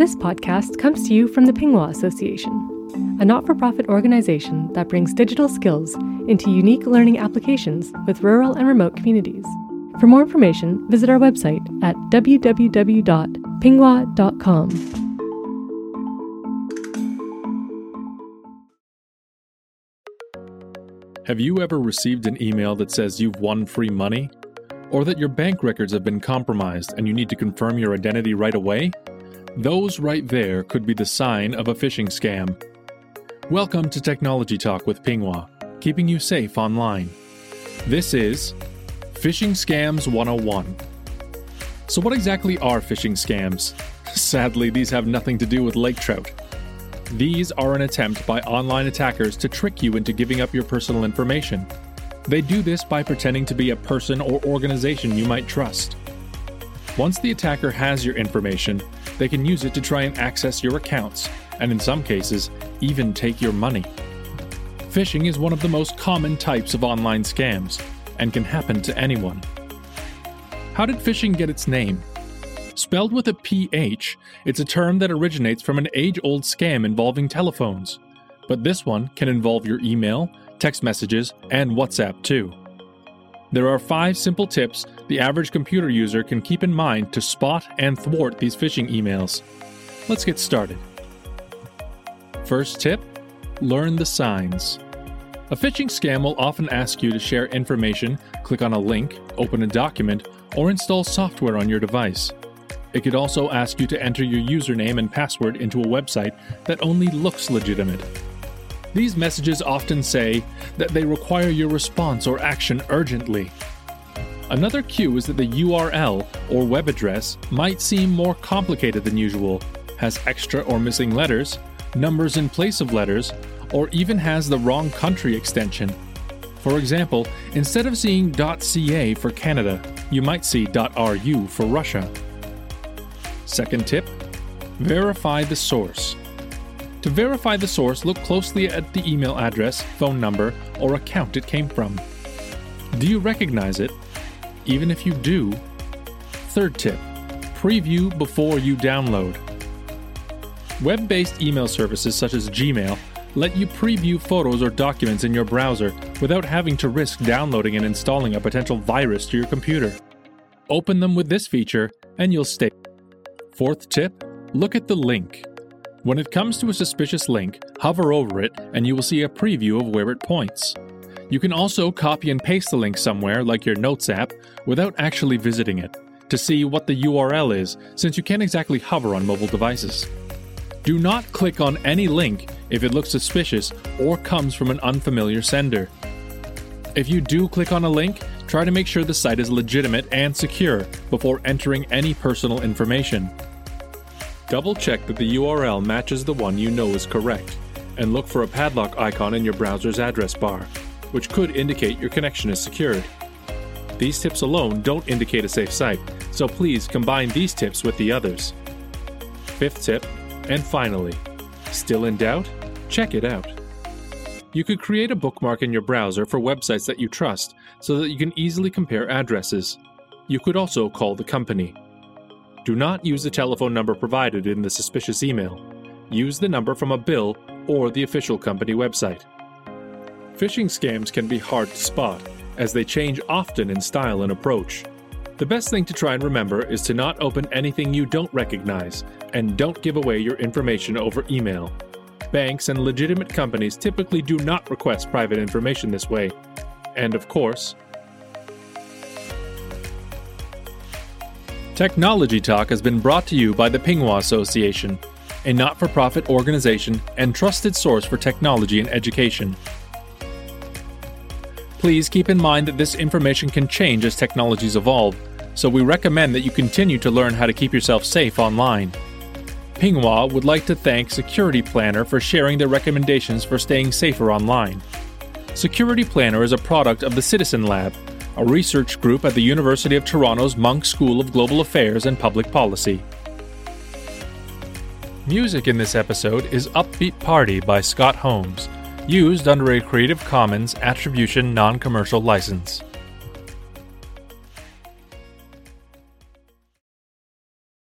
This podcast comes to you from the Pinnguaq Association, a not for profit organization that brings digital skills into unique learning applications with rural and remote communities. For more information, visit our website at www.pinnguaq.com. Have you ever received an email that says you've won free money? Or that your bank records have been compromised and you need to confirm your identity right away? Those right there could be the sign of a phishing scam. Welcome to Technology Talk with Pinnguaq, keeping you safe online. This is Phishing Scams 101. So, what exactly are phishing scams? Sadly, these have nothing to do with lake trout. These are an attempt by online attackers to trick you into giving up your personal information. They do this by pretending to be a person or organization you might trust. Once the attacker has your information, they can use it to try and access your accounts, and in some cases, even take your money. Phishing is one of the most common types of online scams and can happen to anyone. How did phishing get its name? Spelled with a PH, it's a term that originates from an age old scam involving telephones. But this one can involve your email, text messages, and WhatsApp too. There are five simple tips the average computer user can keep in mind to spot and thwart these phishing emails. Let's get started. First tip Learn the signs. A phishing scam will often ask you to share information, click on a link, open a document, or install software on your device. It could also ask you to enter your username and password into a website that only looks legitimate. These messages often say that they require your response or action urgently. Another cue is that the URL or web address might seem more complicated than usual, has extra or missing letters, numbers in place of letters, or even has the wrong country extension. For example, instead of seeing .ca for Canada, you might see .ru for Russia. Second tip Verify the source. To verify the source, look closely at the email address, phone number, or account it came from. Do you recognize it? Even if you do, third tip preview before you download. Web based email services such as Gmail let you preview photos or documents in your browser without having to risk downloading and installing a potential virus to your computer. Open them with this feature, and you'll stay. Fourth tip look at the link. When it comes to a suspicious link, hover over it and you will see a preview of where it points. You can also copy and paste the link somewhere, like your Notes app, without actually visiting it, to see what the URL is, since you can't exactly hover on mobile devices. Do not click on any link if it looks suspicious or comes from an unfamiliar sender. If you do click on a link, try to make sure the site is legitimate and secure before entering any personal information. Double check that the URL matches the one you know is correct, and look for a padlock icon in your browser's address bar, which could indicate your connection is secured. These tips alone don't indicate a safe site, so please combine these tips with the others. Fifth tip, and finally, still in doubt? Check it out. You could create a bookmark in your browser for websites that you trust so that you can easily compare addresses. You could also call the company. Do not use the telephone number provided in the suspicious email. Use the number from a bill or the official company website. Phishing scams can be hard to spot, as they change often in style and approach. The best thing to try and remember is to not open anything you don't recognize, and don't give away your information over email. Banks and legitimate companies typically do not request private information this way. And of course, Technology Talk has been brought to you by the Pinnguaq Association, a not for profit organization and trusted source for technology and education. Please keep in mind that this information can change as technologies evolve, so we recommend that you continue to learn how to keep yourself safe online. Pinnguaq would like to thank Security Planner for sharing their recommendations for staying safer online. Security Planner is a product of the Citizen Lab, a research group at the University of Toronto's Munk School of Global Affairs and Public Policy. Music in this episode is Upbeat Party by Scott Holmes, used under a Creative Commons Attribution Non Commercial License.